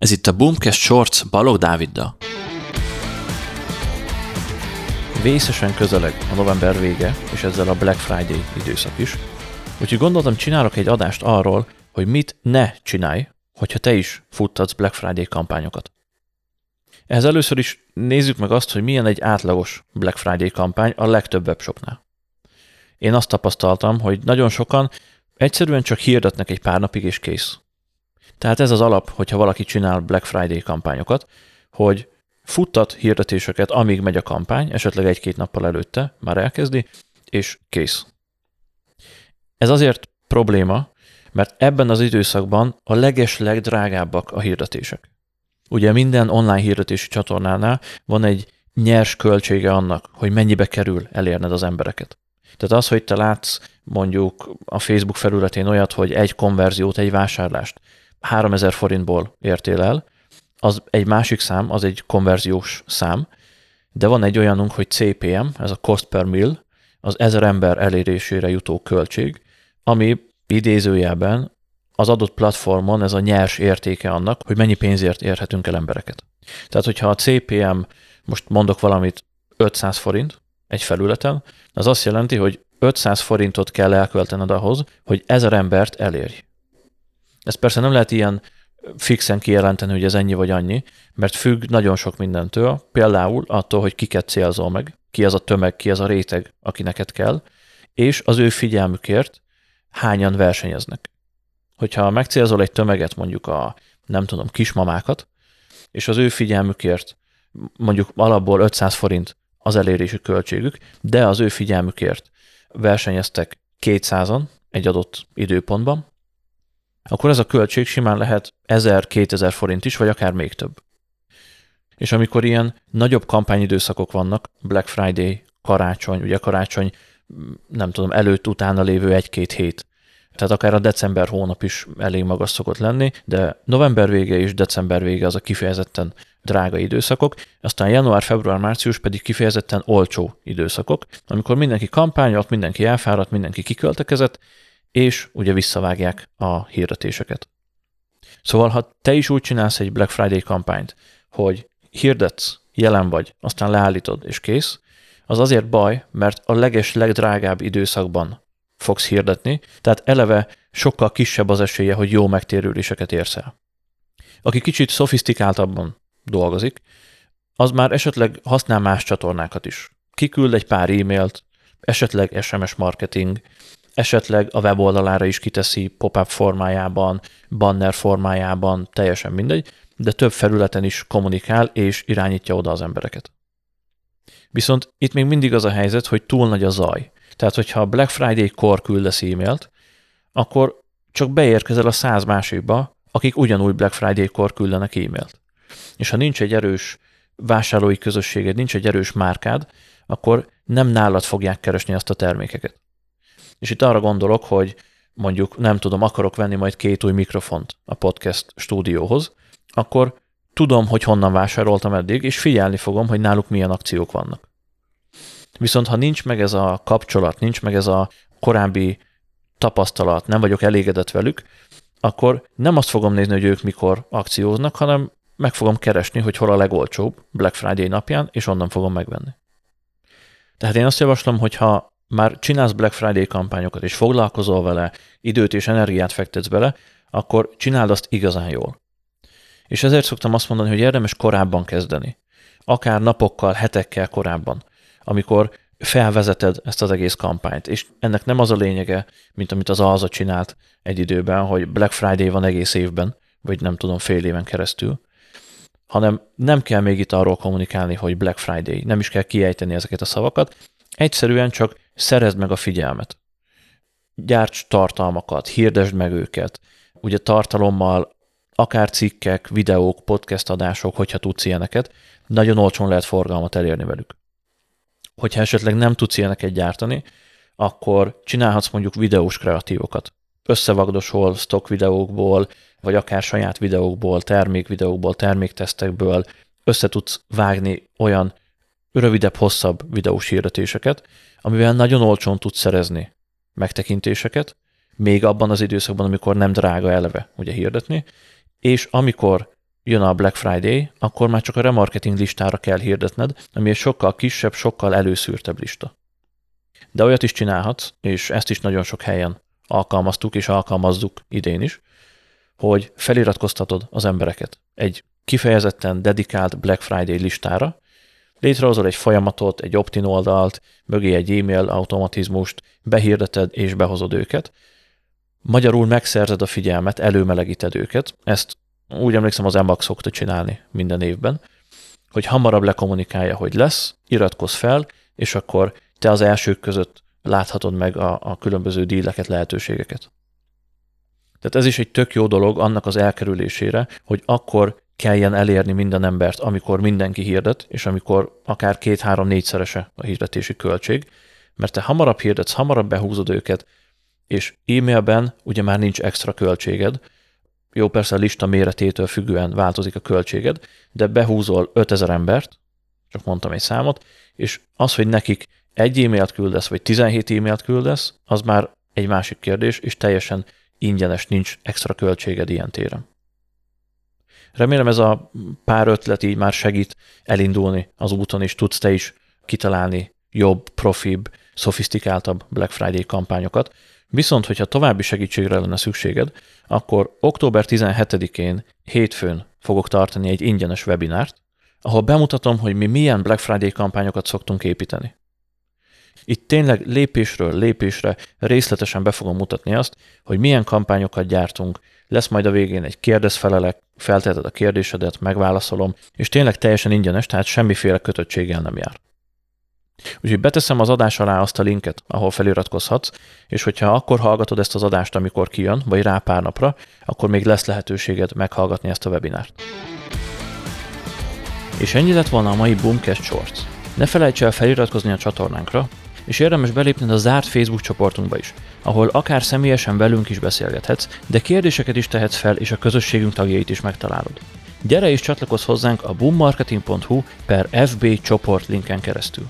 Ez itt a Boomcast Shorts Balog Dáviddal. Vészesen közeleg a november vége, és ezzel a Black Friday időszak is. Úgyhogy gondoltam, csinálok egy adást arról, hogy mit ne csinálj, hogyha te is futtatsz Black Friday kampányokat. Ehhez először is nézzük meg azt, hogy milyen egy átlagos Black Friday kampány a legtöbb webshopnál. Én azt tapasztaltam, hogy nagyon sokan egyszerűen csak hirdetnek egy pár napig és kész. Tehát ez az alap, hogyha valaki csinál Black Friday kampányokat, hogy futtat hirdetéseket, amíg megy a kampány, esetleg egy-két nappal előtte már elkezdi, és kész. Ez azért probléma, mert ebben az időszakban a leges legdrágábbak a hirdetések. Ugye minden online hirdetési csatornánál van egy nyers költsége annak, hogy mennyibe kerül elérned az embereket. Tehát az, hogy te látsz mondjuk a Facebook felületén olyat, hogy egy konverziót, egy vásárlást 3000 forintból értél el, az egy másik szám, az egy konverziós szám, de van egy olyanunk, hogy CPM, ez a cost per mill, az ezer ember elérésére jutó költség, ami idézőjelben az adott platformon ez a nyers értéke annak, hogy mennyi pénzért érhetünk el embereket. Tehát, hogyha a CPM, most mondok valamit, 500 forint egy felületen, az azt jelenti, hogy 500 forintot kell elköltened ahhoz, hogy ezer embert elérj. Ez persze nem lehet ilyen fixen kijelenteni, hogy ez ennyi vagy annyi, mert függ nagyon sok mindentől, például attól, hogy kiket célzol meg, ki az a tömeg, ki az a réteg, aki neked kell, és az ő figyelmükért hányan versenyeznek. Hogyha megcélzol egy tömeget, mondjuk a, nem tudom, kismamákat, és az ő figyelmükért mondjuk alapból 500 forint az elérési költségük, de az ő figyelmükért versenyeztek 200-an egy adott időpontban, akkor ez a költség simán lehet 1000-2000 forint is, vagy akár még több. És amikor ilyen nagyobb kampányidőszakok vannak, Black Friday, karácsony, ugye karácsony, nem tudom, előtt, utána lévő egy-két hét, tehát akár a december hónap is elég magas szokott lenni, de november vége és december vége az a kifejezetten drága időszakok, aztán január, február, március pedig kifejezetten olcsó időszakok, amikor mindenki kampányolt, mindenki elfáradt, mindenki kiköltekezett, és ugye visszavágják a hirdetéseket. Szóval, ha te is úgy csinálsz egy Black Friday kampányt, hogy hirdetsz, jelen vagy, aztán leállítod, és kész, az azért baj, mert a leges, legdrágább időszakban fogsz hirdetni, tehát eleve sokkal kisebb az esélye, hogy jó megtérüléseket érsz el. Aki kicsit szofisztikáltabban dolgozik, az már esetleg használ más csatornákat is. Kiküld egy pár e-mailt, esetleg SMS marketing, esetleg a weboldalára is kiteszi pop-up formájában, banner formájában, teljesen mindegy, de több felületen is kommunikál és irányítja oda az embereket. Viszont itt még mindig az a helyzet, hogy túl nagy a zaj. Tehát, hogyha Black Friday-kor küldesz e-mailt, akkor csak beérkezel a száz másikba, akik ugyanúgy Black Friday-kor küldenek e-mailt. És ha nincs egy erős vásárlói közösséged, nincs egy erős márkád, akkor nem nálad fogják keresni azt a termékeket. És itt arra gondolok, hogy mondjuk nem tudom, akarok venni majd két új mikrofont a podcast stúdióhoz, akkor tudom, hogy honnan vásároltam eddig, és figyelni fogom, hogy náluk milyen akciók vannak. Viszont ha nincs meg ez a kapcsolat, nincs meg ez a korábbi tapasztalat, nem vagyok elégedett velük, akkor nem azt fogom nézni, hogy ők mikor akcióznak, hanem meg fogom keresni, hogy hol a legolcsóbb Black Friday napján, és onnan fogom megvenni. Tehát én azt javaslom, hogy ha már csinálsz Black Friday kampányokat, és foglalkozol vele, időt és energiát fektetsz bele, akkor csináld azt igazán jól. És ezért szoktam azt mondani, hogy érdemes korábban kezdeni. Akár napokkal, hetekkel korábban, amikor felvezeted ezt az egész kampányt. És ennek nem az a lényege, mint amit az Alza csinált egy időben, hogy Black Friday van egész évben, vagy nem tudom, fél éven keresztül, hanem nem kell még itt arról kommunikálni, hogy Black Friday, nem is kell kiejteni ezeket a szavakat, egyszerűen csak szerezd meg a figyelmet. Gyárts tartalmakat, hirdesd meg őket. Ugye tartalommal, akár cikkek, videók, podcast adások, hogyha tudsz ilyeneket, nagyon olcsón lehet forgalmat elérni velük. Hogyha esetleg nem tudsz ilyeneket gyártani, akkor csinálhatsz mondjuk videós kreatívokat. Összevagdosol stock videókból, vagy akár saját videókból, termékvideókból, terméktesztekből össze tudsz vágni olyan rövidebb, hosszabb videós hirdetéseket, amivel nagyon olcsón tudsz szerezni megtekintéseket, még abban az időszakban, amikor nem drága eleve ugye hirdetni, és amikor jön a Black Friday, akkor már csak a remarketing listára kell hirdetned, ami egy sokkal kisebb, sokkal előszűrtebb lista. De olyat is csinálhatsz, és ezt is nagyon sok helyen alkalmaztuk és alkalmazzuk idén is, hogy feliratkoztatod az embereket egy kifejezetten dedikált Black Friday listára, létrehozol egy folyamatot, egy opt-in oldalt, mögé egy e-mail automatizmust, behirdeted és behozod őket, magyarul megszerzed a figyelmet, előmelegíted őket, ezt úgy emlékszem az Emax szokta csinálni minden évben, hogy hamarabb lekommunikálja, hogy lesz, iratkozz fel, és akkor te az elsők között láthatod meg a, a különböző díleket, lehetőségeket. Tehát ez is egy tök jó dolog annak az elkerülésére, hogy akkor kelljen elérni minden embert, amikor mindenki hirdet, és amikor akár két-három-négyszerese a hirdetési költség, mert te hamarabb hirdetsz, hamarabb behúzod őket, és e-mailben ugye már nincs extra költséged, jó, persze a lista méretétől függően változik a költséged, de behúzol 5000 embert, csak mondtam egy számot, és az, hogy nekik egy e-mailt küldesz, vagy 17 e-mailt küldesz, az már egy másik kérdés, és teljesen ingyenes, nincs extra költséged ilyen téren. Remélem ez a pár ötlet így már segít elindulni az úton, és tudsz te is kitalálni jobb, profibb, szofisztikáltabb Black Friday kampányokat. Viszont, hogyha további segítségre lenne szükséged, akkor október 17-én hétfőn fogok tartani egy ingyenes webinárt, ahol bemutatom, hogy mi milyen Black Friday kampányokat szoktunk építeni. Itt tényleg lépésről lépésre részletesen be fogom mutatni azt, hogy milyen kampányokat gyártunk, lesz majd a végén egy kérdezfelelek, felteheted a kérdésedet, megválaszolom, és tényleg teljesen ingyenes, tehát semmiféle kötöttséggel nem jár. Úgyhogy beteszem az adás alá azt a linket, ahol feliratkozhatsz, és hogyha akkor hallgatod ezt az adást, amikor kijön, vagy rá pár napra, akkor még lesz lehetőséged meghallgatni ezt a webinárt. És ennyi lett volna a mai Boomcast Shorts. Ne felejts el feliratkozni a csatornánkra, és érdemes belépni a zárt Facebook csoportunkba is, ahol akár személyesen velünk is beszélgethetsz, de kérdéseket is tehetsz fel, és a közösségünk tagjait is megtalálod. Gyere és csatlakozz hozzánk a boommarketing.hu per FB csoport linken keresztül.